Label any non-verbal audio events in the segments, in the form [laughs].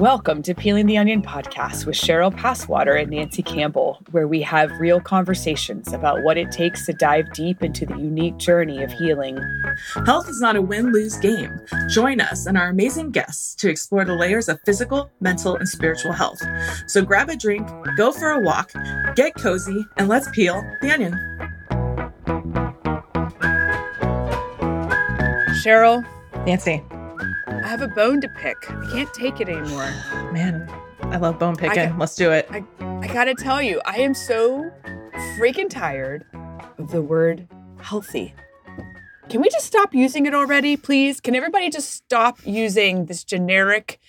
Welcome to Peeling the Onion podcast with Cheryl Paswater and Nancy Campbell, where we have real conversations about what it takes to dive deep into the unique journey of healing. Health is not a win lose game. Join us and our amazing guests to explore the layers of physical, mental, and spiritual health. So grab a drink, go for a walk, get cozy, and let's peel the onion. Cheryl, Nancy, I have a bone to pick. I can't take it anymore. [sighs] man, I love bone picking. Got- let's do it. I, I gotta tell you, I am so freaking tired of the word healthy. Can we just stop using it already, please? Can everybody just stop using this generic,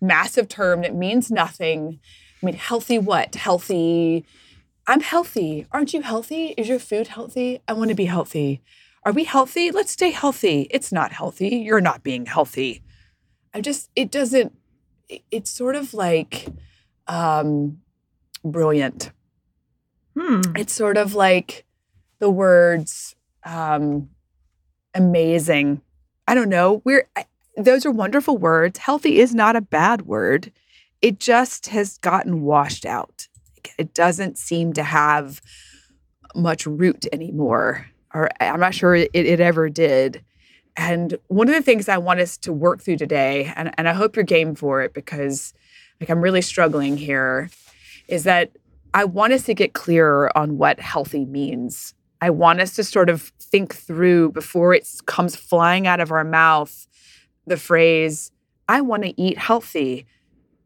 massive term that means nothing? I mean, healthy what? Healthy. I'm healthy. Aren't you healthy? Is your food healthy? I want to be healthy. Are we healthy? Let's stay healthy. It's not healthy. You're not being healthy. I just, it doesn't, it- it's sort of like um, brilliant. Hmm. It's sort of like the words um, amazing. I don't know. We're I, those are wonderful words. Healthy is not a bad word. It just has gotten washed out. It doesn't seem to have much root anymore, or I'm not sure it, it ever did. And one of the things I want us to work through today, and, and I hope you're game for it because like I'm really struggling here, is that I want us to get clearer on what healthy means. I want us to sort of think through before it comes flying out of our mouth the phrase, I want to eat healthy.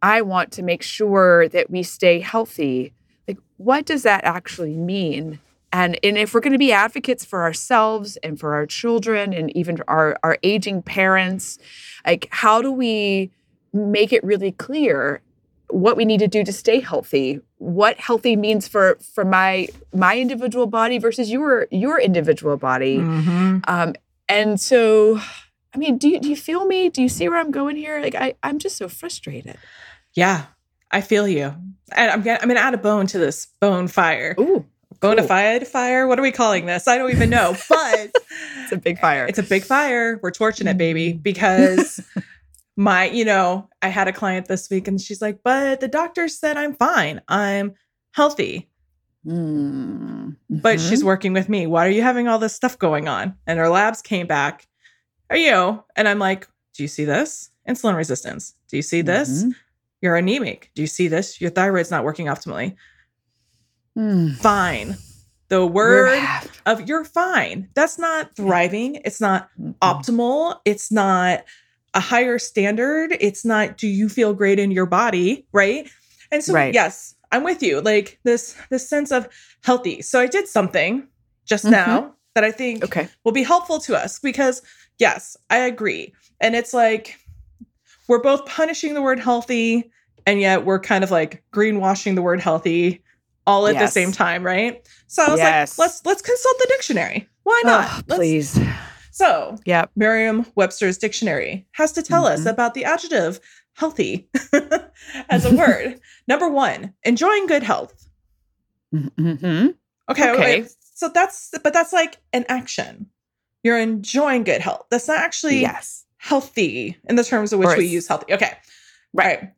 I want to make sure that we stay healthy. Like, what does that actually mean? And, and if we're going to be advocates for ourselves and for our children and even our, our aging parents, like, how do we make it really clear what we need to do to stay healthy what healthy means for for my my individual body versus your your individual body Mhm. um and so i mean do you, do you feel me do you see where i'm going here like i i'm just so frustrated Yeah, I feel you. And I'm gonna, I'm gonna add a bone to this bone fire. ooh Bonafide fire? What are we calling this? I don't even know. But [laughs] it's a big fire It's a big fire. We're torching it, baby, because [laughs] my, you know, I had a client this week and she's like, but the doctor said I'm fine. I'm healthy, Mm. but she's working with me. Why are you having all this stuff going on? And her labs came back. Are you? And I'm like, do you see this? Insulin resistance. Do you see this? Mhm. You're anemic. Do you see this? Your thyroid's not working optimally. Mm. Fine. The word of you're fine. That's not thriving. It's not Mm-mm. optimal. It's not a higher standard. It's not do you feel great in your body, right? And so Right. yes, I'm with you. Like this this sense of healthy. So I did something just Mhm. now that I think okay will be helpful to us because yes, I agree. And it's like we're both punishing the word healthy and yet we're kind of like greenwashing the word healthy all at the same time, right? So I was Yes. like, let's let's consult the dictionary. Why not? oh, please So yeah, Merriam-Webster's dictionary has to tell us Mhm. about the adjective healthy [laughs] as a word. [laughs] Number one, enjoying good health. mm-hmm. Okay, Okay. wait. So that's but that's like an action. You're enjoying good health. That's not actually yes healthy in the terms of which we use healthy. Okay. Right.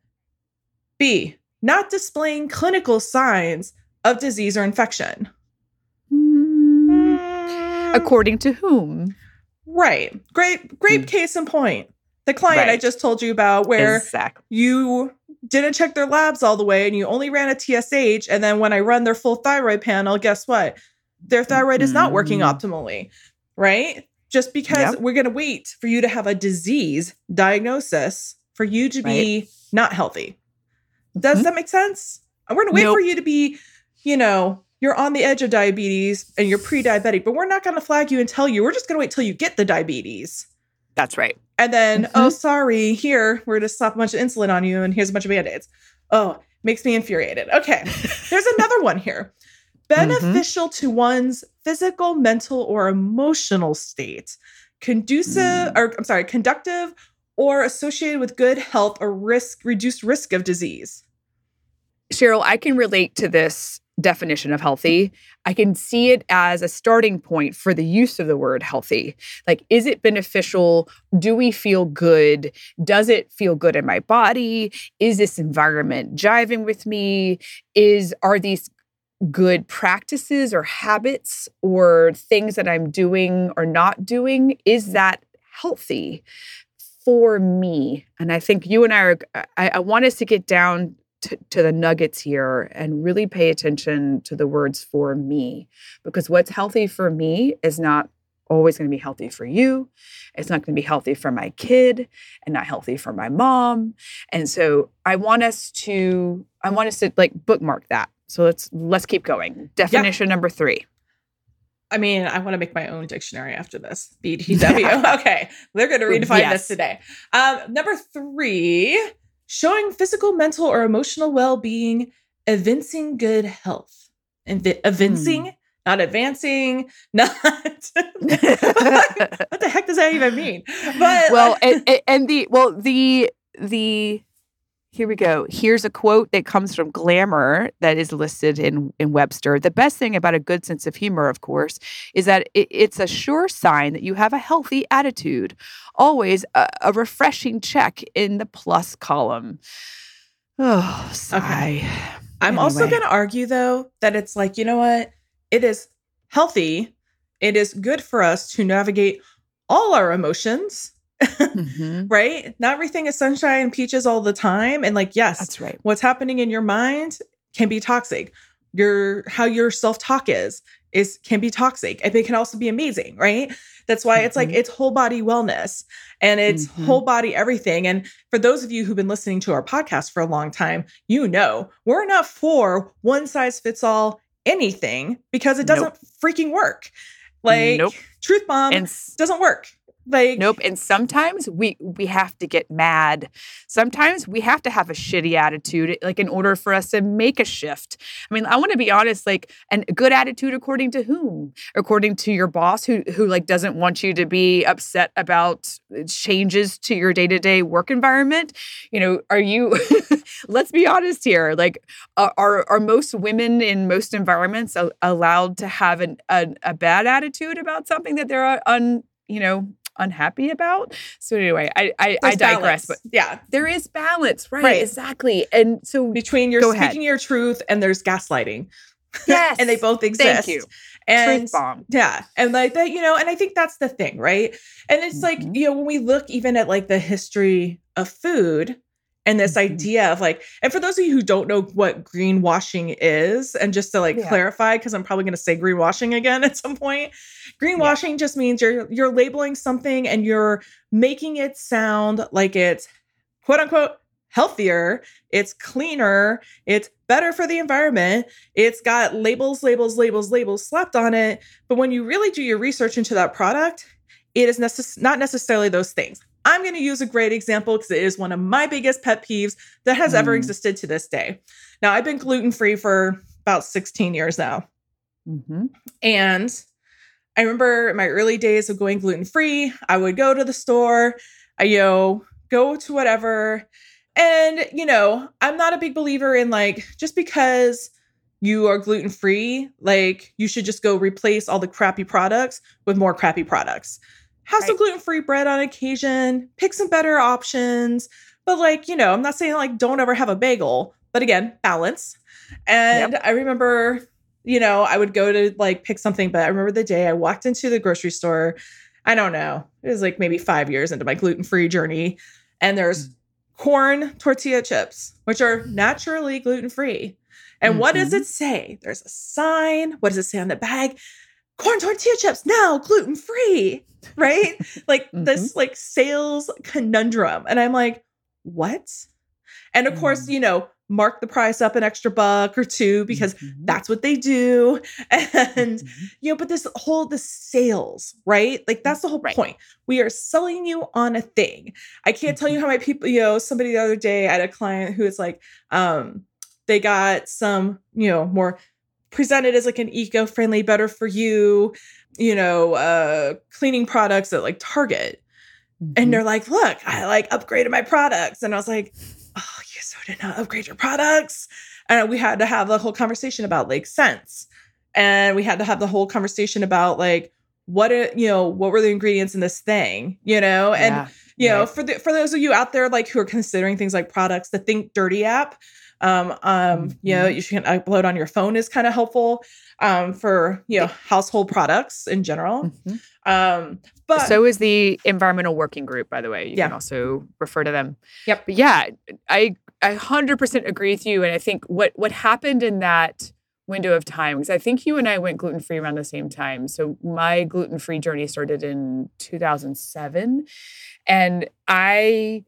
B, not displaying clinical signs of disease or infection. Mm. Mm, according to whom right. Great, great Mm. case in point. The client I just told you about where exactly you didn't check their labs all the way and you only ran a TSH. And then when I run their full thyroid panel, guess what? Their thyroid is not working Mhm. optimally, right? Just because Yep. we're going to wait for you to have a disease diagnosis for you to be not healthy. Does Mhm. that make sense? We're going to wait Nope. for you to be, you know, you're on the edge of diabetes and you're pre diabetic, but we're not going to flag you and tell you. We're just going to wait till you get the diabetes. that's right And then, Mhm. oh, sorry, here, we're going to slap a bunch of insulin on you, and here's a bunch of band aids. Oh, makes me infuriated. Okay, [laughs] there's another one here. Beneficial to one's physical, mental, or emotional state. Conducive, Mm. or I'm sorry, conductive or associated with good health or risk, reduced risk of disease. Cheryl, I can relate to this definition of healthy. I can see it as a starting point for the use of the word healthy. Like, is it beneficial? Do we feel good? Does it feel good in my body? Is this environment jiving with me? Is are these good practices or habits or things that I'm doing or not doing? Is that healthy for me? And I think you and I are, I, I want us to get down to, to, the nuggets here and really pay attention to the words for me because what's healthy for me is not always going to be healthy for you it's not going to be healthy for my kid and not healthy for my mom and so i want us to i want us to like bookmark that so let's let's keep going definition yeah. number three I mean, I want to make my own dictionary after this. BTW. [laughs] okay. They're going to redefine yes. this today. Um, number three showing physical, mental, or emotional well being, evincing good health. Evincing, mm. not advancing, [laughs] not. [laughs] what the heck does that even mean? But well, [laughs] and, and the well the the here we go. Here's a quote that comes from Glamour that is listed in, in Webster. The best thing about a good sense of humor, of course, is that it, it's a sure sign that you have a healthy attitude. Always a, a refreshing check in the plus column. [sighs] Oh, sigh. Okay. I'm anyway. also going to argue, though, that it's like, you know what? It is healthy. It is good for us to navigate all our emotions mm-hmm. right? Not everything is sunshine and peaches all the time. And like, yes, that's right. What's happening in your mind can be toxic. Your how your self-talk is is can be toxic. And it can also be amazing, right? That's why mm-hmm. it's like mm-hmm. it's whole body wellness and it's mm-hmm. whole body everything. And for those of you who've been listening to our podcast for a long time, you know we're not for one size fits all anything because it doesn't nope. freaking work. Like nope. truth bomb and doesn't work. Like nope. And sometimes we we have to get mad. Sometimes we have to have a shitty attitude, eh, like in order for us to make a shift. I mean, I want to be honest. Like, and a good attitude according to whom? According to your boss, who who like doesn't want you to be upset about eh, changes to your day to day work environment. You know, are you? [laughs] let's be honest here. Like, are are most women in most environments allowed to have an, a, a bad attitude about something that they're uh, un you know unhappy about. So anyway, I I, I digress, balance. but yeah, there is balance, right? right? Exactly. And so between your speaking ahead. your truth and there's gaslighting. [laughs] Yes. and they both exist. Thank you. And truth bomb. Yeah. And like that, you know, and I think that's the thing, right? And it's mm-hmm. like, you know, when we look even at like the history of food, and this mm-hmm. idea of like and for those of you who don't know what greenwashing is and just to like yeah. clarify because i'm probably going to say greenwashing again [laughs] at some point greenwashing yeah. just means you're you're labeling something and you're making it sound like it's quote unquote healthier it's cleaner it's better for the environment it's got labels labels labels labels slapped on it but when you really do your research into that product it is necess- not necessarily those things I'm going to use a great example because it is one of my biggest pet peeves that has mm. ever existed to this day. Now, I've been gluten free for about 16 years now. Mm-hmm. And I remember in my early days of going gluten free, I would go to the store, I, you know, go to whatever. And, you know, I'm not a big believer in like, just because you are gluten free, like, you should just go replace all the crappy products with more crappy products have right. some gluten free bread on occasion, pick some better options. But, like, you know, I'm not saying like don't ever have a bagel, but again, balance. And yep. I remember, you know, I would go to like pick something, but I remember the day I walked into the grocery store. I don't know, it was like maybe five years into my gluten free journey. And there's mm. corn tortilla chips, which are naturally gluten free. And mm-hmm. what does mm-hmm. it say? There's a sign. What does it say on the bag? Corn tortilla chips now gluten free right [laughs] like mm-hmm. this like sales conundrum and i'm like what and of mm-hmm. course you know mark the price up an extra buck or two because mm-hmm. that's what they do [laughs] and mm-hmm. you know but this whole the sales right like that's the whole right. point we are selling you on a thing i can't tell you mm-hmm. how many people you know somebody the other day i had a client who is like um they got some you know more presented as like an eco-friendly better for you you know uh cleaning products at like target mm-hmm. and they're like look i like upgraded my products and i was like oh you so did not upgrade your products. And we had to have the whole conversation about like scents. And we had to have the whole conversation about like what it, you know, what were the ingredients in this thing, you know? And Yeah, you know, right. for the for those of you out there like who are considering things like products, the Think Dirty app, um, um, you know, Mhm. you can upload on your phone is kind of helpful um for you know household products in general. Mhm. Um, but so is the environmental working group, by the way. You Yeah. can also refer to them. Yep. But yeah, I I hundred percent agree with you. And I think what what happened in that window of time, because I think you and I went gluten free around the same time. So my gluten free journey started in 2007. And I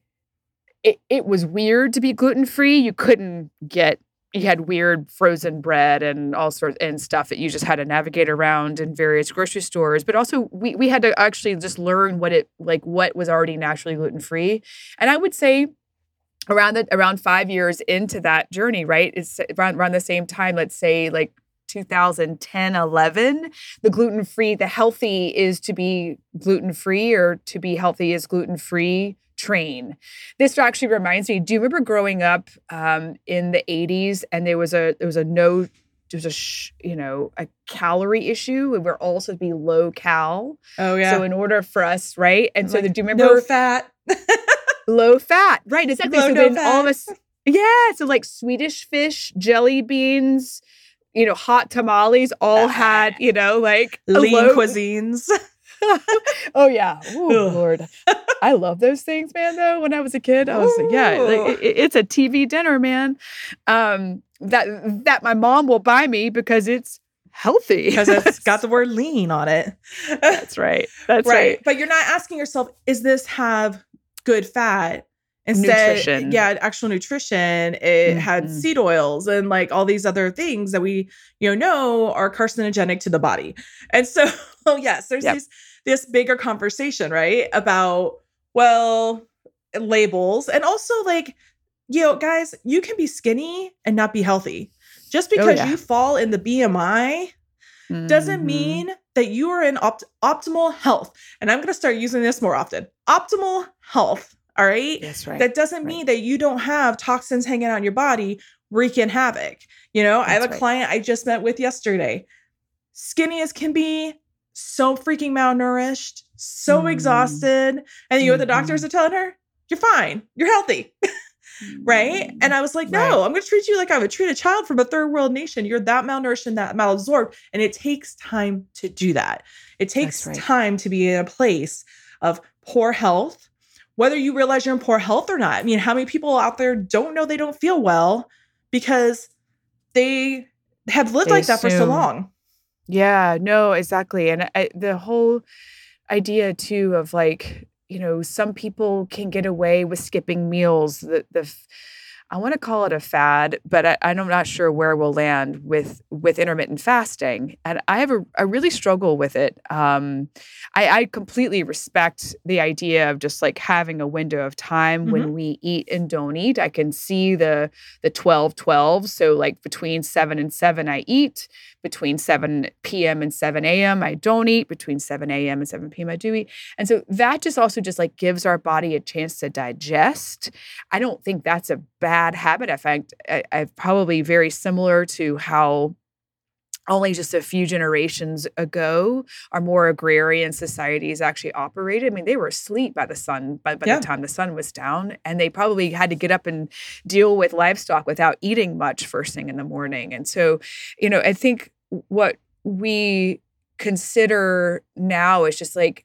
it, it was weird to be gluten free. You couldn't get you had weird frozen bread and all sorts and stuff that you just had to navigate around in various grocery stores. But also we we had to actually just learn what it like what was already naturally gluten free. And I would say around the around five years into that journey, right? It's around around the same time, let's say like 2010 11 the gluten free the healthy is to be gluten free or to be healthy is gluten free train. This actually reminds me do you remember growing up um, in the 80s and there was a there was a no there was a sh- you know a calorie issue? We were all supposed to be low cal. Oh yeah, so in order for us right? And so Like, do you remember no fat. [laughs] low fat right. Exactly Low, so no then all of us yeah. So like swedish fish jelly beans you know hot tamales all had you know like Lean low- cuisines. [laughs] [laughs] oh yeah oh Ugh. lord i love those things man though when i was a kid i was like yeah like, it- it's a tv dinner man um that that my mom will buy me because it's healthy because it's [laughs] got the word lean on it. that's right that's right. right, But you're not asking yourself, is this have good fat? Instead, Nutrition. yeah, actual nutrition. It had Mhm. seed oils and like all these other things that we, you know, know are carcinogenic to the body. And so, [laughs] yes, there's Yep. this this bigger conversation, right? About well, labels and also like, you know, guys, you can be skinny and not be healthy. Just because Oh, yeah. you fall in the BMI doesn't Mhm. mean that you are in opt- optimal health. And I'm going to start using this more often. Optimal health. All right. that's right That doesn't right. mean that you don't have toxins hanging out in your body wreaking havoc. You know, I have a right. client I just met with yesterday. Skinny as can be, so freaking malnourished, so Mm. exhausted. And you know what the doctors Mhm. are telling her? You're fine. You're healthy. [laughs] right? And I was like, no, Right. I'm going to treat you like I would treat a child from a third world nation. You're that malnourished and that malabsorbed. And it takes time to do that. It takes right. time to be in a place of poor health, whether you realize you're in poor health or not. I mean, how many people out there don't know they don't feel well because they have lived They like that for so long? Yeah, no, exactly. And I, the whole idea too of like, you know, some people can get away with skipping meals. The the I want to call it a fad, but I, I'm not sure where we'll land with with intermittent fasting. And I have a I really struggle with it. Um, I, I completely respect the idea of just like having a window of time when we eat and don't eat. I can see the the 12 12. So like between seven and seven, I eat between 7 p.m. and 7 a.m. I don't eat. Between 7 a.m. and 7 p.m. I do eat. And so that just also just like gives our body a chance to digest. I don't think that's a bad habit. effect I, I've probably very similar to how only just a few generations ago our more agrarian societies actually operated. I mean, they were asleep by the sun by, by Yeah. the time the sun was down, and they probably had to get up and deal with livestock without eating much first thing in the morning. And so, you know, I think what we consider now is just like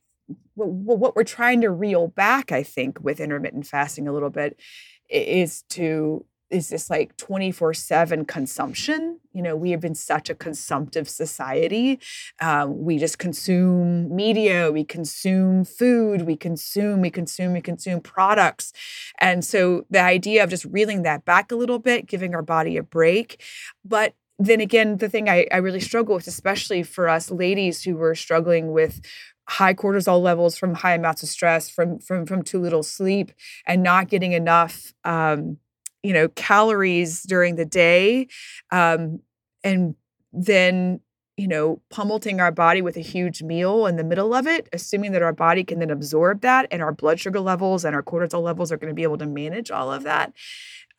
wh- wh- what we're trying to reel back, I think, with intermittent fasting a little bit i- is to is this like 24-7 consumption? You know we have been such a consumptive society. Um, we just consume media we consume food we consume we consume we consume products. And so the idea of just reeling that back a little bit giving our body a break. But then again the thing I, I really struggle with especially for us ladies who were struggling with high cortisol levels from high amounts of stress from from from too little sleep and not getting enough um, you know calories during the day um, and then you know pummeling our body with a huge meal in the middle of it assuming that our body can then absorb that and our blood sugar levels and our cortisol levels are going to be able to manage all of that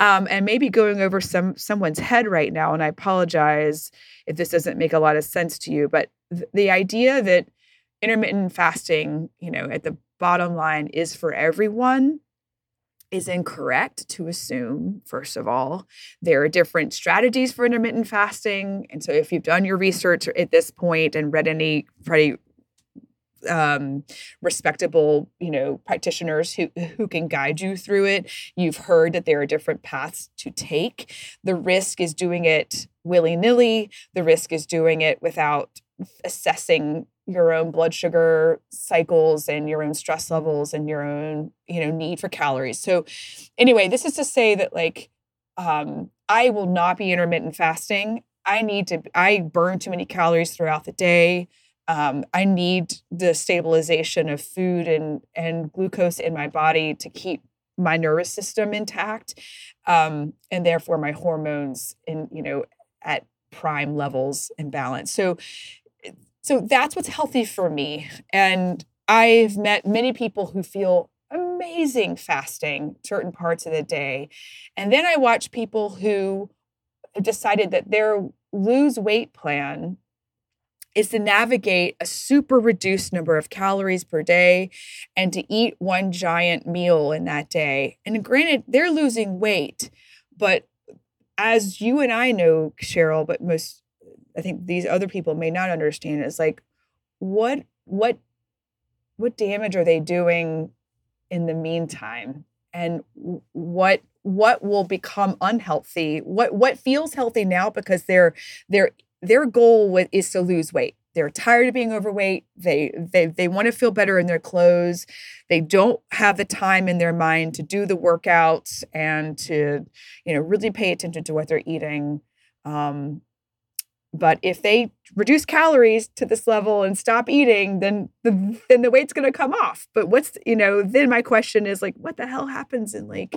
um, and maybe going over some someone's head right now. And I apologize if this doesn't make a lot of sense to you, but th- the idea that intermittent fasting, you know, at the bottom line is for everyone is incorrect to assume, first of all. There are different strategies for intermittent fasting. And so if you've done your research at this point and read any pretty um, respectable, you know, practitioners who who can guide you through it. You've heard that there are different paths to take. The risk is doing it willy nilly. The risk is doing it without assessing your own blood sugar cycles and your own stress levels and your own you know need for calories. So anyway this is to say that like um i will not be intermittent fasting. I need to i burn too many calories throughout the day. Um, i need the stabilization of food and and glucose in my body to keep my nervous system intact um, and therefore my hormones in you know at prime levels and balance. So so that's what's healthy for me. And I've met many people who feel amazing fasting certain parts of the day. And then I watch people who decided that their lose weight plan is to navigate a super reduced number of calories per day and to eat one giant meal in that day. And granted, they're losing weight, but as you and I know, Cheryl, but most I think these other people may not understand is like what what what damage are they doing in the meantime? And what what will become unhealthy? What what feels healthy now because their their their goal is to lose weight. They're tired of being overweight. They they they want to feel better in their clothes. They don't have the time in their mind to do the workouts and to you know really pay attention to what they're eating. Um, but if they reduce calories to this level and stop eating, then the then the weight's going to come off. But what's you know then my question is like, what the hell happens in like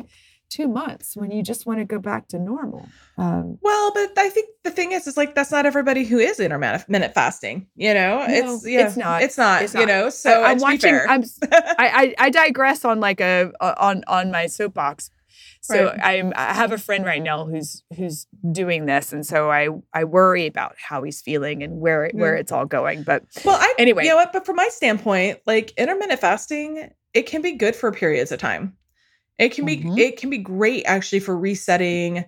two months when you just want to go back to normal? Um, well, but I think the thing is, is like that's not everybody who is intermittent fasting. You know, no, it's yeah, it's not. It's not. It's not. You know, so I, am watching. I'm, [laughs] I, I I digress on like a on on my soapbox, so right. I'm I have a friend right now who's who's doing this, and so I I worry about how he's feeling and where where mm. it's all going. But well, I anyway, you know what? But from my standpoint, like intermittent fasting, it can be good for periods of time. It can mm-hmm. be it can be great actually for resetting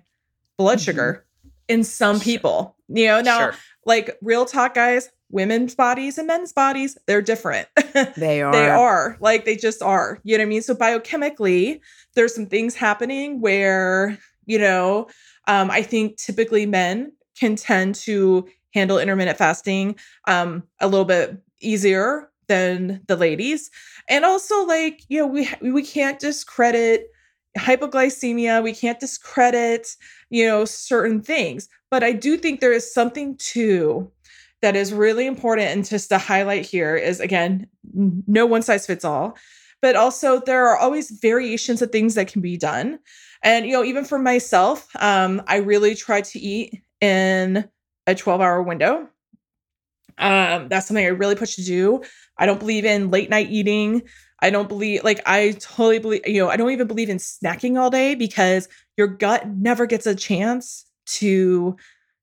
blood mm-hmm. sugar in some people. You know, now sure. like real talk, guys women's bodies and men's bodies they're different. [laughs] They are. they are like they just are you know what i mean? So biochemically there's some things happening where you know um, i think typically men can tend to handle intermittent fasting um, a little bit easier than the ladies. And also like you know we we can't discredit hypoglycemia we can't discredit you know certain things. But i do think there is something to that is really important and just to highlight here is again, no one size fits all, but also there are always variations of things that can be done. And you know, even for myself, um, I really try to eat in a 12 hour window. Um, that's something I really push to do. I don't believe in late night eating. I don't believe, like, I totally believe, you know, I don't even believe in snacking all day because your gut never gets a chance to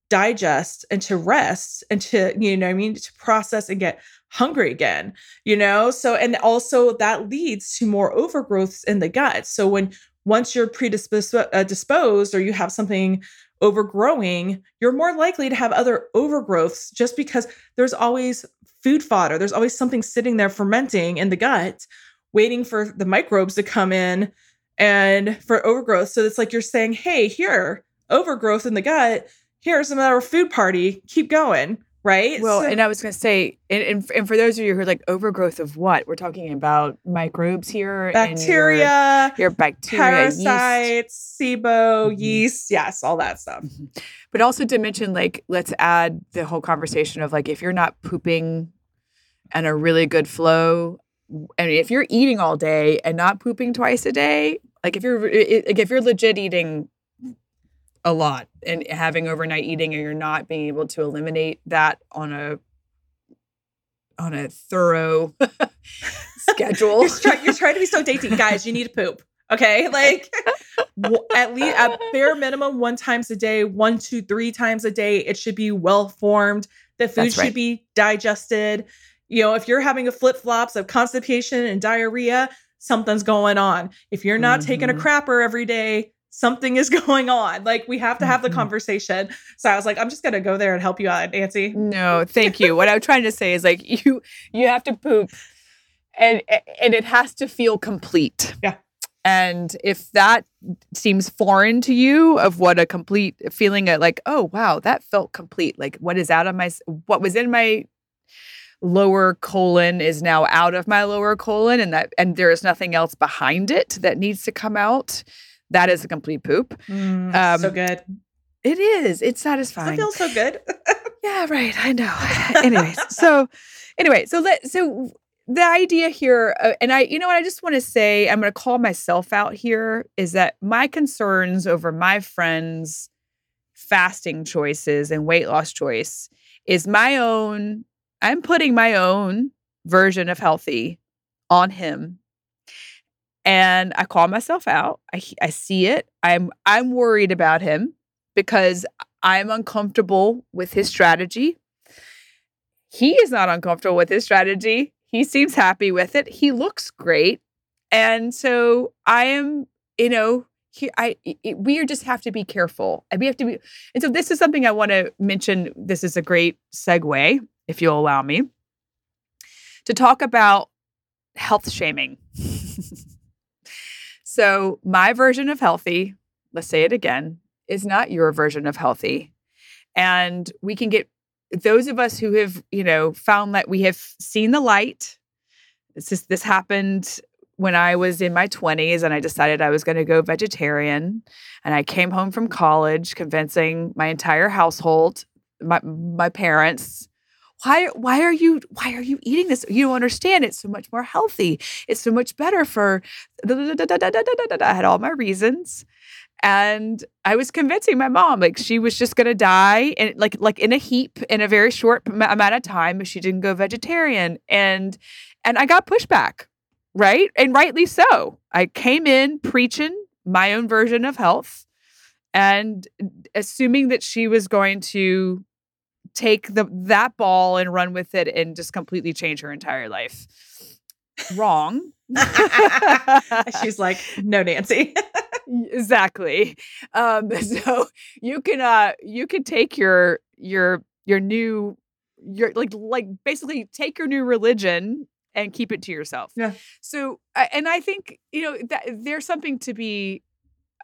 digest and to rest and to you know i mean to process and get hungry again you know? So and also that leads to more overgrowths in the gut. So when once you're predisposed uh, disposed or you have something overgrowing you're more likely to have other overgrowths just because there's always food fodder. There's always something sitting there fermenting in the gut waiting for the microbes to come in and for overgrowth. So it's like you're saying hey here overgrowth in the gut here's another food party. Keep going. Right. Well, so, and I was going to say, and, and, and, for those of you who are like overgrowth of what? We're talking about microbes here. Bacteria. Your, your, bacteria. Parasites, yeast. SIBO, mm-hmm. yeast. Yes, all that stuff. Mm-hmm. But also to mention, like, let's add the whole conversation of like, if you're not pooping and a really good flow, and if you're eating all day and not pooping twice a day, like if you're like if you're legit eating a lot and having overnight eating and you're not being able to eliminate that on a on a thorough [laughs] schedule. you're, try- you're, trying to be so dainty, guys. You need to poop. Okay. [laughs] Like at least at bare minimum, one times a day, one, two, three times a day. It should be well formed. The food should be digested. You know, if you're having a flip flops of constipation and diarrhea, something's going on. If you're not mm-hmm. taking a mm-hmm. crapper every day, something is [laughs] going on. Like we have to have the mm-hmm. conversation. So I was like, I'm just gonna go there and help you out, Nancy. No, thank you. what I'm trying to say is like you you have to poop and and it has to feel complete. Yeah. And if that seems foreign to you of what a complete feeling of like, oh wow, that felt complete. Like what is out of my what was in my lower colon is now out of my lower colon and that and there is nothing else behind it that needs to come out that is a complete poop. Mm, um, so good. it is. It's satisfying. It feels so good? [laughs] Yeah right. I know. [laughs] Anyways so anyway so let so the idea here uh, and i you know what i just want to say i'm going to call myself out here is that my concerns over my friends fasting choices and weight loss choice is my own I'm putting my own version of healthy on him. And I call myself out. I I see it. I'm I'm worried about him because I'm uncomfortable with his strategy. He is not uncomfortable with his strategy. He seems happy with it. He looks great. And so I am, you know, he, I it, we just have to be careful. And we have to be and so this is something I want to mention. This is a great segue if you'll allow me, to talk about health shaming. [laughs] so, my version of healthy, let's say it again, is not your version of healthy. And we can get those of us who have, you know, found that we have seen the light. This is, this happened when I was in my 20s and I decided I was going to go vegetarian. And I came home from college convincing my entire household, my, my parents, why why are you why are you eating this? You don't understand. It's so much more healthy. It's so much better for i had all my reasons. And i was convincing my mom like she was just going to die and like like in a heap in a very short amount of time if she didn't go vegetarian. And and i got pushback right? And rightly so. I came in preaching my own version of health and assuming that she was going to take the that ball and run with it and just completely change her entire life. Wrong. [laughs] [laughs] She's like, no, Nancy. exactly. Um, [laughs] so you can uh you can take your your your new your like like basically take your new religion and keep it to yourself. Yeah. So and I think you know that there's something to be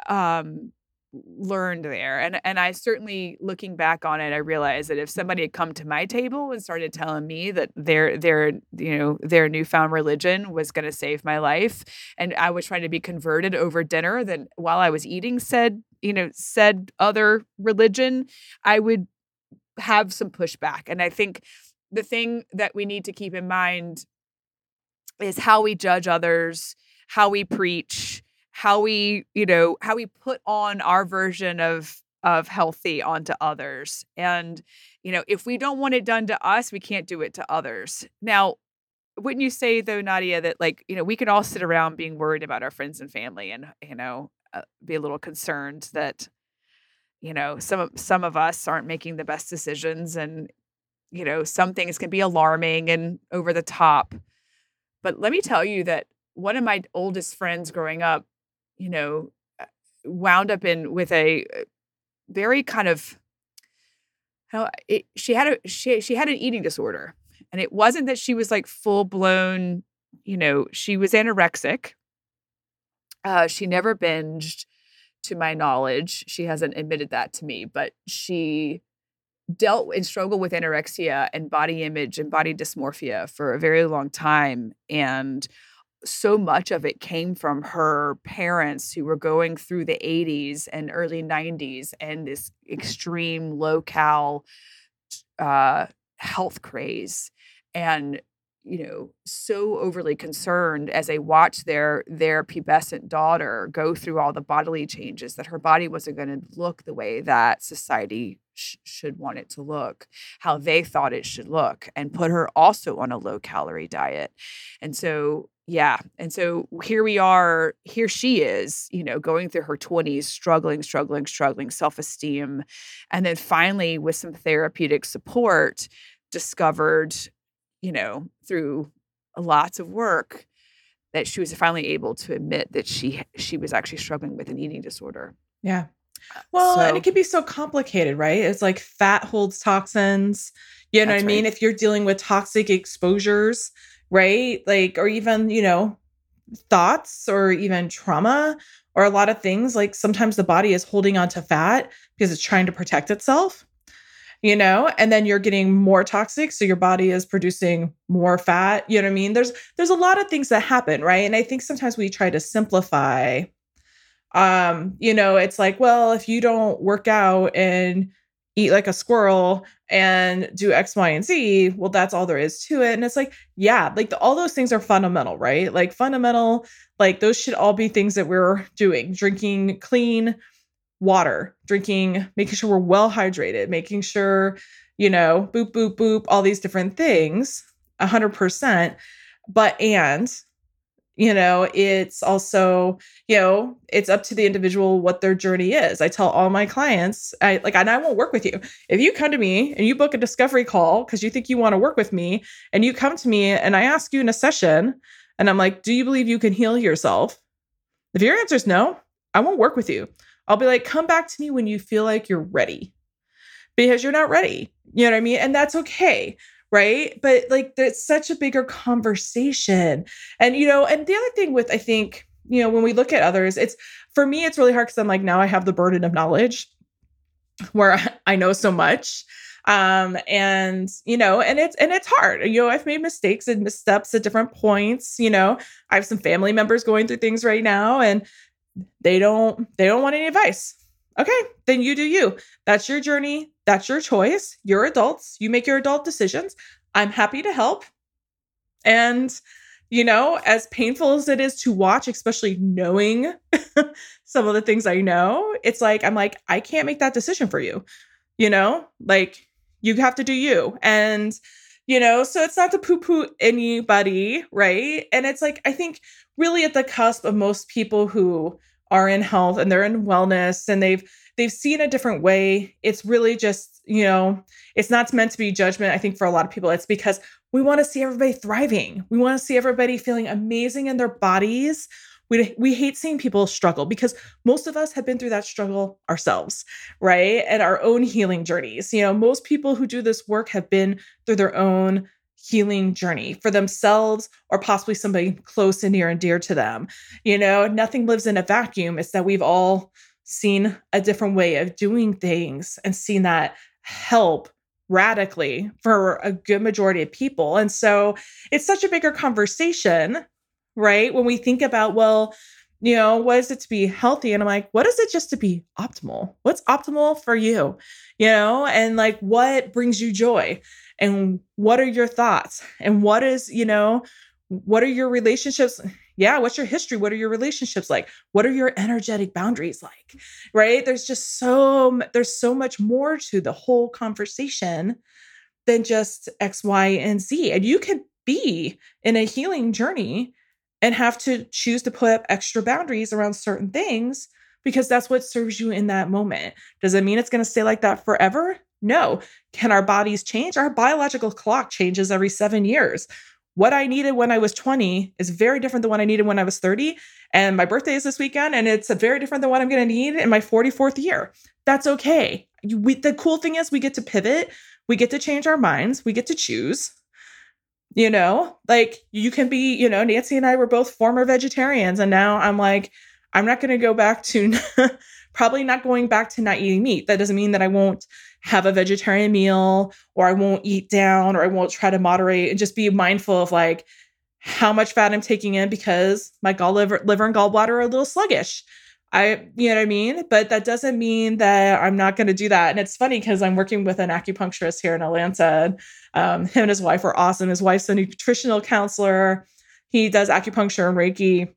um learned there and and I certainly looking back on it I realized that if somebody had come to my table and started telling me that their their you know their newfound religion was going to save my life and I was trying to be converted over dinner then while I was eating said you know said other religion I would have some pushback and I think the thing that we need to keep in mind is how we judge others how we preach how we you know how we put on our version of of healthy onto others. And you know if we don't want it done to us we can't do it to others. Now wouldn't you say though nadia that like you know we can all sit around being worried about our friends and family and you know uh, be a little concerned that you know some of some of us aren't making the best decisions and you know some things can be alarming and over the top. But let me tell you that one of my oldest friends growing up you know, uh, wound up in with a uh, very kind of how it, she had a she she had an eating disorder, and it wasn't that she was like full blown. You know, she was anorexic. Uh, she never binged, to my knowledge. She hasn't admitted that to me, but she dealt and struggled with anorexia and body image and body dysmorphia for a very long time and so much of it came from her parents who were going through the 80s and early 90s and this extreme low cal uh, health craze and you know so overly concerned as they watched their their pubescent daughter go through all the bodily changes that her body wasn't going to look the way that society sh- should want it to look how they thought it should look and put her also on a low calorie diet. And so yeah. And so here we are, here she is, you know, going through her 20s, struggling, struggling, struggling, self esteem. And then finally, with some therapeutic support, discovered, you know, through lots of work that she was finally able to admit that she she was actually struggling with an eating disorder. Yeah. Uh, well, so, and it can be so complicated, right? It's like fat holds toxins. You know what I mean? Right. If you're dealing with toxic exposures, right? Like, or even, you know, thoughts or even trauma or a lot of things, like sometimes the body is holding on to fat because it's trying to protect itself you know and then you're getting more toxic so your body is producing more fat you know what i mean there's there's a lot of things that happen right and i think sometimes we try to simplify um you know it's like well if you don't work out and eat like a squirrel and do x y and z well that's all there is to it and it's like yeah like the, all those things are fundamental right like fundamental like those should all be things that we're doing drinking clean water, drinking, making sure we're well hydrated, making sure, you know, boop, boop, boop, all these different things, 100%. But, and, you know, it's also, you know, it's up to the individual what their journey is. I tell all my clients, I like, and I won't work with you. If you come to me and you book a discovery call because you think you want to work with me, and you come to me and I ask you in a session, and I'm like, do you believe you can heal yourself? If your answer is no, I won't work with you. I'll be like, come back to me when you feel like you're ready because you're not ready. You know what I mean? And that's okay. Right. But like, that's such a bigger conversation. And, you know, and the other thing with, I think, you know, when we look at others, it's for me, it's really hard because I'm like, now I have the burden of knowledge where [laughs] I know so much. Um and you know and it's and it's hard. You know i've made mistakes and missteps at different points you know. I have some family members going through things right now and they don't they don't want any advice. Okay then you do you. That's your journey that's your choice. You're adults. You make your adult decisions. I'm happy to help. And you know as painful as it is to watch especially knowing [laughs] some of the things i know it's like i'm like i can't make that decision for you. You know? Like you have to do you. And you know so it's not to poo poo anybody right? And it's like i think really at the cusp of most people who are in health and they're in wellness and they've they've seen a different way it's really just you know it's not meant to be judgment i think for a lot of people it's because we want to see everybody thriving we want to see everybody feeling amazing in their bodies we, we hate seeing people struggle because most of us have been through that struggle ourselves, right? And our own healing journeys. You know, most people who do this work have been through their own healing journey for themselves or possibly somebody close and near and dear to them. You know, nothing lives in a vacuum. It's that we've all seen a different way of doing things and seen that help radically for a good majority of people. And so it's such a bigger conversation, right? When we think about, well, you know, what is it to be healthy? And I'm like, what is it just to be optimal? What's optimal for you? You know, and like what brings you joy? and what are your thoughts and what is you know what are your relationships yeah what's your history what are your relationships like what are your energetic boundaries like right there's just so there's so much more to the whole conversation than just x y and z and you can be in a healing journey and have to choose to put up extra boundaries around certain things because that's what serves you in that moment does it mean it's going to stay like that forever no. Can our bodies change? Our biological clock changes every seven years. What I needed when I was 20 is very different than what I needed when I was 30. And my birthday is this weekend, and it's very different than what I'm going to need in my 44th year. That's okay. We, the cool thing is, we get to pivot, we get to change our minds, we get to choose. You know, like you can be, you know, Nancy and I were both former vegetarians, and now I'm like, I'm not going to go back to [laughs] probably not going back to not eating meat. That doesn't mean that I won't have a vegetarian meal or I won't eat down or I won't try to moderate and just be mindful of like how much fat I'm taking in because my gall liver, liver and gallbladder are a little sluggish. I, you know what I mean? But that doesn't mean that I'm not going to do that. And it's funny because I'm working with an acupuncturist here in Atlanta. And, um, him and his wife are awesome. His wife's a nutritional counselor. He does acupuncture and Reiki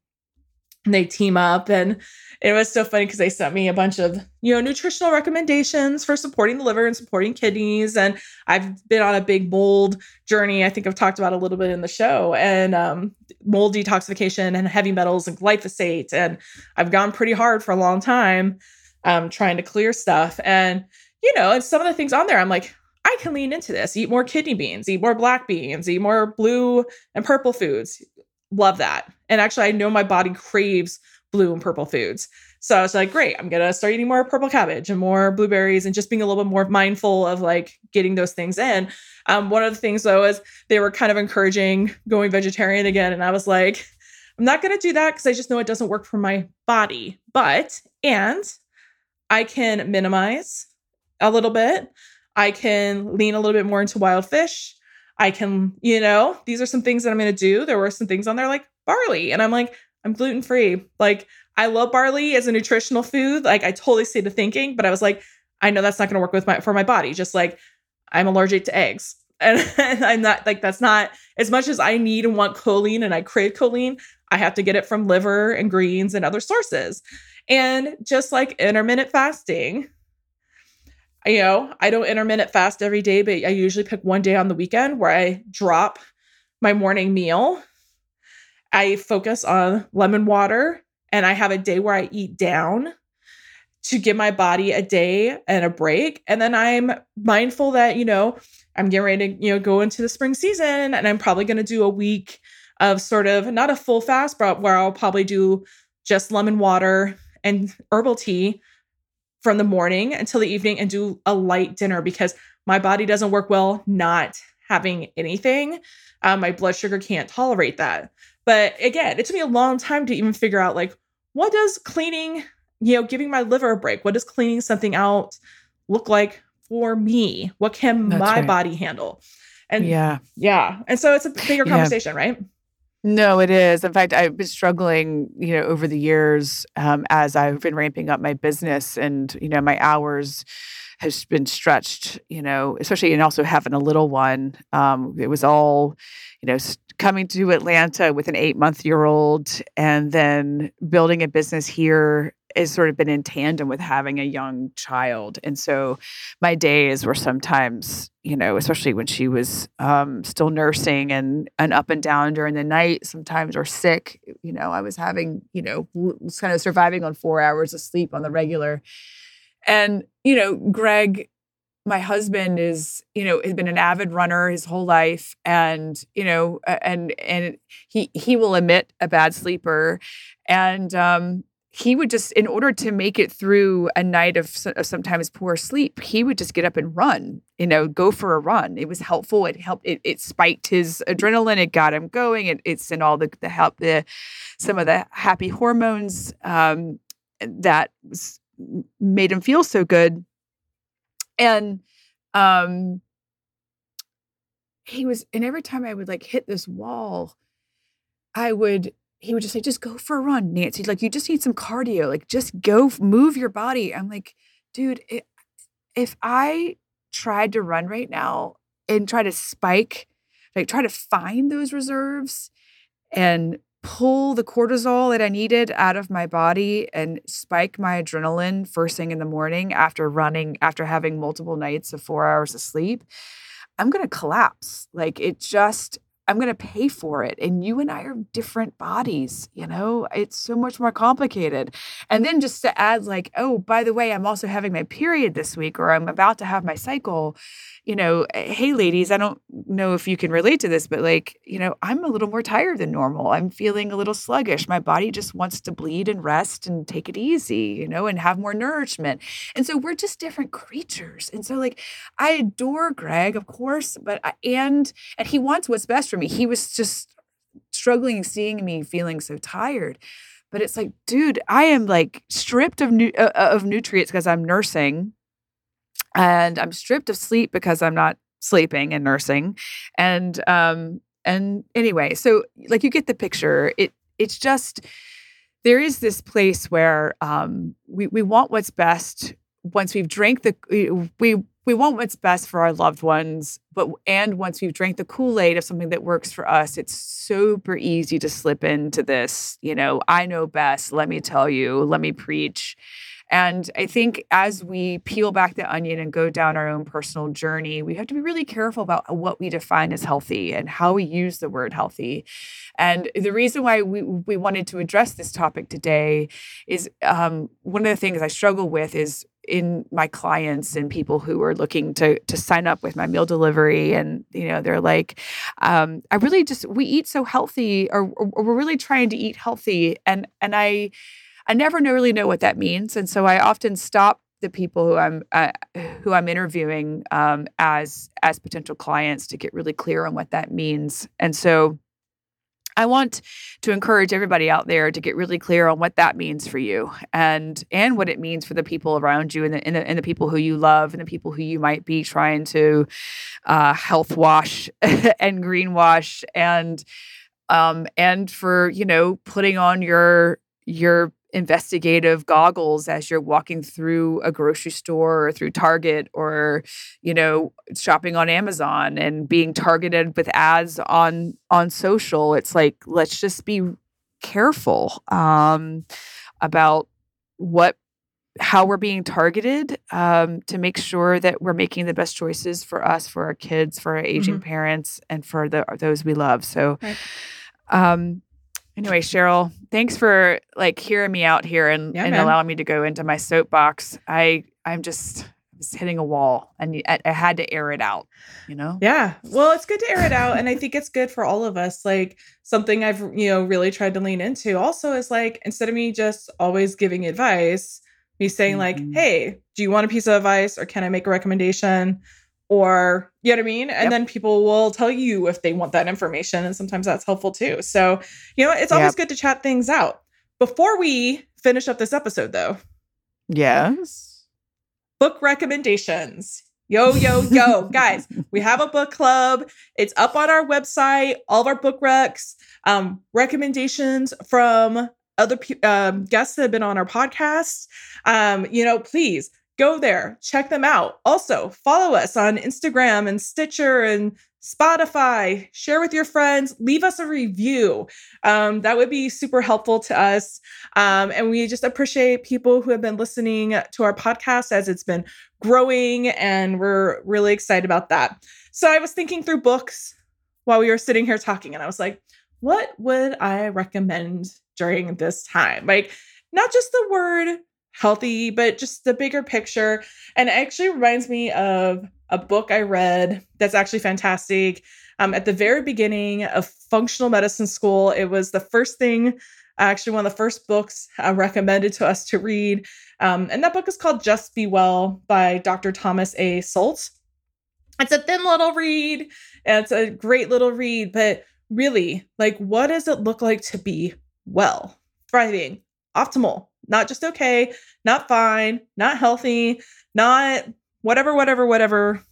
And they team up and it was so funny because they sent me a bunch of you know nutritional recommendations for supporting the liver and supporting kidneys and i've been on a big mold journey i think i've talked about a little bit in the show and um, mold detoxification and heavy metals and glyphosate and i've gone pretty hard for a long time um, trying to clear stuff and you know and some of the things on there i'm like I can lean into this. Eat more kidney beans, eat more black beans, eat more blue and purple foods. Love that. And actually, I know my body craves blue and purple foods. So I was like, great, I'm gonna start eating more purple cabbage and more blueberries and just being a little bit more mindful of like getting those things in. Um, one of the things though is they were kind of encouraging going vegetarian again. And I was like, I'm not gonna do that because I just know it doesn't work for my body. But and I can minimize a little bit. I can lean a little bit more into wild fish. I can, you know, these are some things that I'm going to do. There were some things on there like barley. And I'm like, I'm gluten free. Like, I love barley as a nutritional food. Like, I totally see the thinking, but I was like, I know that's not going to work with my for my body. Just like I'm allergic to eggs. And, [laughs] and I'm not like that's not as much as I need and want choline and I crave choline, I have to get it from liver and greens and other sources. And just like intermittent fasting, you know, I don't intermittent fast every day, but I usually pick one day on the weekend where I drop my morning meal. I focus on lemon water and I have a day where I eat down to give my body a day and a break. And then I'm mindful that, you know, I'm getting ready to, you know, go into the spring season and I'm probably going to do a week of sort of not a full fast, but where I'll probably do just lemon water and herbal tea from the morning until the evening and do a light dinner because my body doesn't work well not having anything. Um, my blood sugar can't tolerate that. But again, it took me a long time to even figure out like, what does cleaning, you know, giving my liver a break, what does cleaning something out look like for me? What can That's my right. body handle? And yeah, yeah. And so it's a bigger conversation, right? No, it is. In fact, I've been struggling, you know, over the years um, as I've been ramping up my business and, you know, my hours has been stretched, you know, especially and also having a little one. Um, it was all, you know, coming to Atlanta with an eight month year old and then building a business here has sort of been in tandem with having a young child. And so my days were sometimes, you know, especially when she was um, still nursing and, and up and down during the night, sometimes or sick, you know, I was having, you know, kind of surviving on four hours of sleep on the regular. And, you know, Greg, my husband is you know has been an avid runner his whole life and you know and and he he will admit a bad sleeper. And um he would just in order to make it through a night of, of, sometimes poor sleep he would just get up and run you know go for a run. It was helpful. It helped it, it spiked his adrenaline. It got him going. It, it sent all the, the help the some of the happy hormones um, that was, made him feel so good and um he was and every time i would like hit this wall i would he would just say, just go for a run, Nancy. Like, you just need some cardio. Like, just go move your body. I'm like, dude, it, if I tried to run right now and try to spike, like, try to find those reserves and pull the cortisol that I needed out of my body and spike my adrenaline first thing in the morning after running, after having multiple nights of four hours of sleep, I'm going to collapse. Like, it just, I'm going to pay for it. And you and I are different bodies, you know? It's so much more complicated. And then just to add, like, oh, by the way, I'm also having my period this week, or I'm about to have my cycle you know, eh, hey, ladies, I don't know if you can relate to this, but like, you know, I'm a little more tired than normal. I'm feeling a little sluggish. My body just wants to bleed and rest and take it easy, you know, and have more nourishment. And so we're just different creatures. And so, like, I adore Greg, of course, but I, and and he wants what's best for me. He was just struggling seeing me feeling so tired. But it's like, dude, I am like stripped of nu- uh, of nutrients because I'm nursing and I'm stripped of sleep because I'm not sleeping and nursing. And um and anyway, so like you get the picture. It it's just there is this place where um we we want what's best once we've drank the we we want what's best for our loved ones, but and once we've drank the Kool-Aid of something that works for us, it's super easy to slip into this, you know, I know best, let me tell you, let me preach. And I think as we peel back the onion and go down our own personal journey, we have to be really careful about what we define as healthy and how we use the word healthy. And the reason why we, we wanted to address this topic today is um, one of the things I struggle with is in my clients and people who are looking to to sign up with my meal delivery. And you know they're like um, i really just we eat so healthy or, or, we're really trying to eat healthy. And and i I never really know what that means, and so I often stop the people who I'm uh, who I'm interviewing um, as as potential clients to get really clear on what that means. And so I want to encourage everybody out there to get really clear on what that means for you and and what it means for the people around you and the, and the, and the people who you love and the people who you might be trying to uh, health wash [laughs] and greenwash and um, and for you know putting on your your investigative goggles as you're walking through a grocery store or through Target or you know shopping on Amazon and being targeted with ads on on social it's like let's just be careful um, about what how we're being targeted um, to make sure that we're making the best choices for us for our kids for our aging mm-hmm. parents and for the those we love so right. um, Anyway, Cheryl, thanks for like hearing me out here and, yeah, and allowing me to go into my soapbox. I I'm just I was hitting a wall and I, I had to air it out, you know? Yeah. Well, it's good to air it out. and I think it's good for all of us. Like something I've, you know, really tried to lean into also is like, instead of me just always giving advice, me saying mm-hmm. like, hey, do you want a piece of advice or can I make a recommendation? Or you know what I mean? And yep. then people will tell you if they want that information. And sometimes that's helpful too. So, you know, it's always yep. good to chat things out. Before we finish up this episode, though. Yes. Book recommendations. Yo, yo, yo, [laughs] guys, we have a book club. It's up on our website, all of our book recs, um, recommendations from other um, guests that have been on our podcast. Um, you know, please go there, check them out. Also, follow us on Instagram and Stitcher and Spotify. Share with your friends. Leave us a review. Um, that would be super helpful to us. Um, and we just appreciate people who have been listening to our podcast as it's been growing, and we're really excited about that. So I was thinking through books while we were sitting here talking, and I was like, what would I recommend during this time? Like, not just the word healthy, but just the bigger picture. And it actually reminds me of a book I read that's actually fantastic. Um, at the very beginning of functional medicine school, it was the first thing, actually, one of the first books uh, recommended to us to read. Um, and that book is called Just Be Well by Dr. Thomas A. Sult. It's a thin little read, and it's a great little read, but really, like, what does it look like to be well, thriving, optimal, not just okay, not fine, not healthy, not whatever, whatever, whatever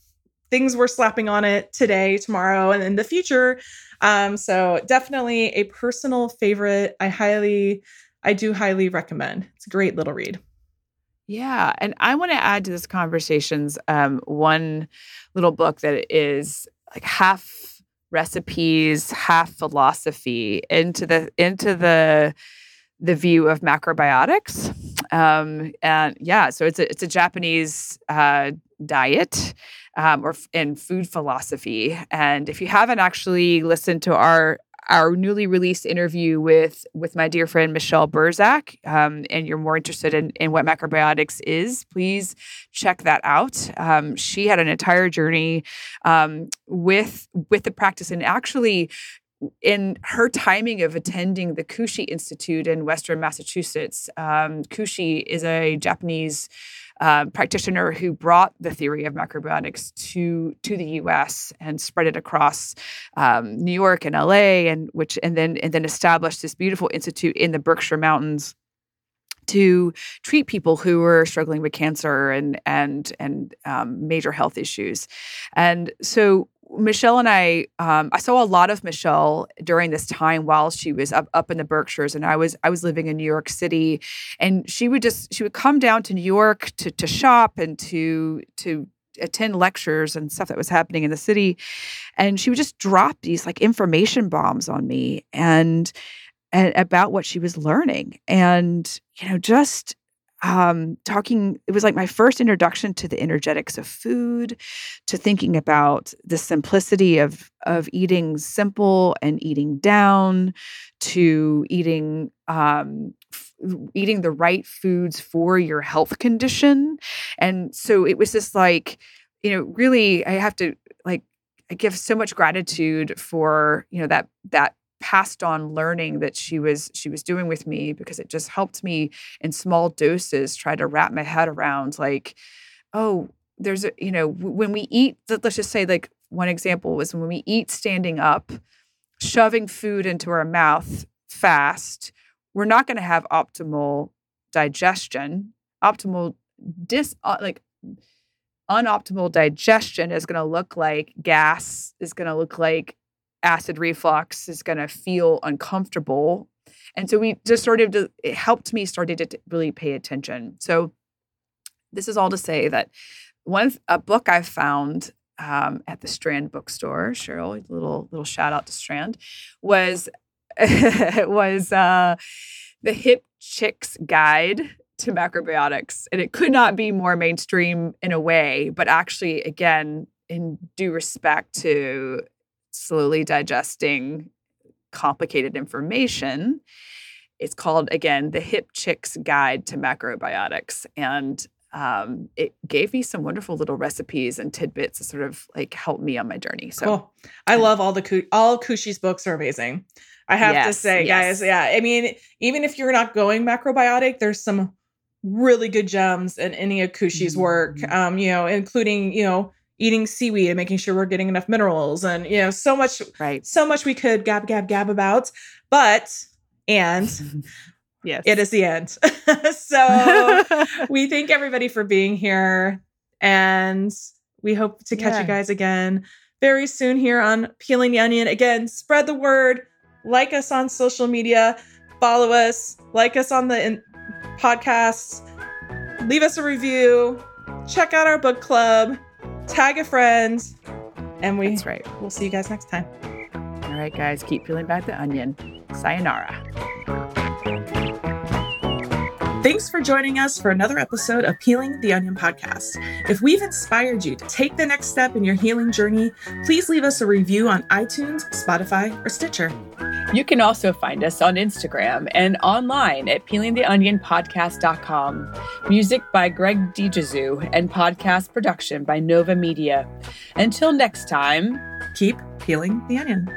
things we're slapping on it today, tomorrow, and in the future. Um, so definitely a personal favorite. I highly, I do highly recommend. It's a great little read. Yeah, and I want to add to this conversations um, one little book that is like half recipes, half philosophy into the into the the view of macrobiotics. Um, and yeah, so it's a, it's a Japanese uh, diet um, or in food philosophy. And if you haven't actually listened to our our newly released interview with with my dear friend Michelle Burzak, um, and you're more interested in, in what macrobiotics is, please check that out. Um, she had an entire journey um, with with the practice and actually in her timing of attending the Kushi Institute in Western Massachusetts, um, Kushi is a Japanese uh, practitioner who brought the theory of macrobiotics to to the U.S. and spread it across um, New York and L.A. and which and then and then established this beautiful institute in the Berkshire Mountains to treat people who were struggling with cancer and and and um, major health issues, and so Michelle and I, um, I saw a lot of Michelle during this time while she was up, up in the Berkshires, and I was I was living in New York City, and she would just she would come down to New York to to shop and to to attend lectures and stuff that was happening in the city. And she would just drop these like information bombs on me and, and about what she was learning. And, you know, just um, talking, it was like my first introduction to the energetics of food, to thinking about the simplicity of of eating simple and eating down, to eating um, f- eating the right foods for your health condition. And so it was just like, you know, really, I have to like I give so much gratitude for you know that that passed on learning that she was she was doing with me because it just helped me in small doses try to wrap my head around like oh there's a you know when we eat let's just say like one example was when we eat standing up shoving food into our mouth fast we're not going to have optimal digestion. Optimal dis uh, like unoptimal digestion is going to look like gas is going to look like acid reflux is going to feel uncomfortable. And so we just sort of, it helped me started to really pay attention. So this is all to say that one a book I found um, at the Strand bookstore, Cheryl, little little shout out to Strand, was [laughs] was uh, the Hip Chicks Guide to Macrobiotics, and it could not be more mainstream in a way, but actually, again, in due respect to slowly digesting complicated information. It's called, again, The Hip Chick's Guide to Macrobiotics. And um, it gave me some wonderful little recipes and tidbits to sort of like help me on my journey. So cool. I love all the all Kushi's books are amazing. I have yes, to say, yes. guys, yeah. I mean, even if you're not going macrobiotic, there's some really good gems in any of Kushi's mm-hmm. work. Um, you know, including you know eating seaweed and making sure we're getting enough minerals and you know so much right. so much we could gab gab gab about but and [laughs] yes. it is the end. [laughs] So [laughs] we thank everybody for being here and we hope to catch yeah. you guys again very soon here on peeling the onion. Again spread the word like us on social media follow us like us on the in- podcasts leave us a review check out our book club tag a friend, and we That's right. We'll see you guys next time. All right, guys, keep peeling back the onion. Sayonara. Thanks for joining us for another episode of Peeling the Onion podcast. If we've inspired you to take the next step in your healing journey, please leave us a review on iTunes, Spotify, or Stitcher. You can also find us on Instagram and online at peelingtheonionpodcast.com. Music by Greg DiGesu and podcast production by Nova Media. Until next time, keep peeling the onion.